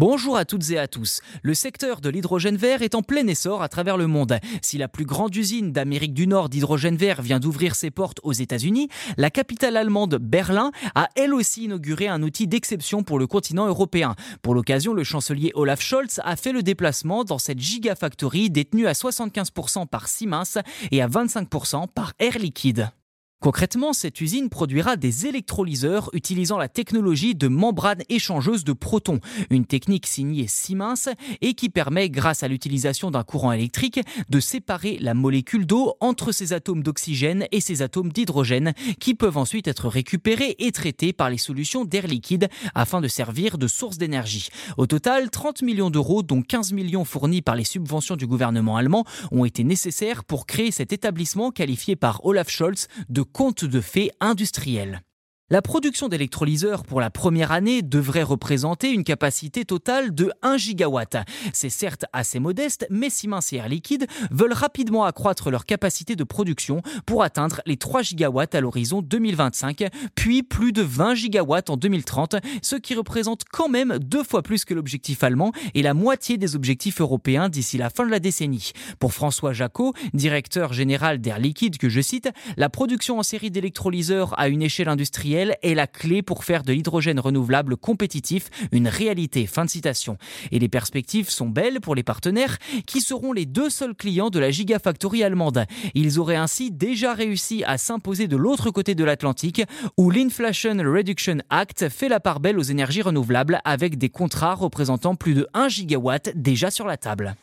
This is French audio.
Bonjour à toutes et à tous. Le secteur de l'hydrogène vert est en plein essor à travers le monde. Si la plus grande usine d'Amérique du Nord d'hydrogène vert vient d'ouvrir ses portes aux États-Unis, la capitale allemande Berlin a elle aussi inauguré un outil d'exception pour le continent européen. Pour l'occasion, le chancelier Olaf Scholz a fait le déplacement dans cette gigafactory détenue à 75% par Siemens et à 25% par Air Liquide. Concrètement, cette usine produira des électrolyseurs utilisant la technologie de membrane échangeuse de protons, une technique signée Siemens et qui permet, grâce à l'utilisation d'un courant électrique, de séparer la molécule d'eau entre ses atomes d'oxygène et ses atomes d'hydrogène, qui peuvent ensuite être récupérés et traités par les solutions d'air liquide afin de servir de source d'énergie. Au total, 30 millions d'euros, dont 15 millions fournis par les subventions du gouvernement allemand, ont été nécessaires pour créer cet établissement qualifié par Olaf Scholz de conte de fées industriel. La production d'électrolyseurs pour la première année devrait représenter une capacité totale de 1 gigawatt. C'est certes assez modeste, mais Siemens et Air Liquide veulent rapidement accroître leur capacité de production pour atteindre les 3 gigawatts à l'horizon 2025, puis plus de 20 gigawatts en 2030, ce qui représente quand même deux fois plus que l'objectif allemand et la moitié des objectifs européens d'ici la fin de la décennie. Pour François Jacot, directeur général d'Air Liquide, que je cite, la production en série d'électrolyseurs à une échelle industrielle est la clé pour faire de l'hydrogène renouvelable compétitif une réalité. Fin de citation. Et les perspectives sont belles pour les partenaires qui seront les deux seuls clients de la Gigafactory allemande. Ils auraient ainsi déjà réussi à s'imposer de l'autre côté de l'Atlantique où l'Inflation Reduction Act fait la part belle aux énergies renouvelables avec des contrats représentant plus de 1 gigawatt déjà sur la table.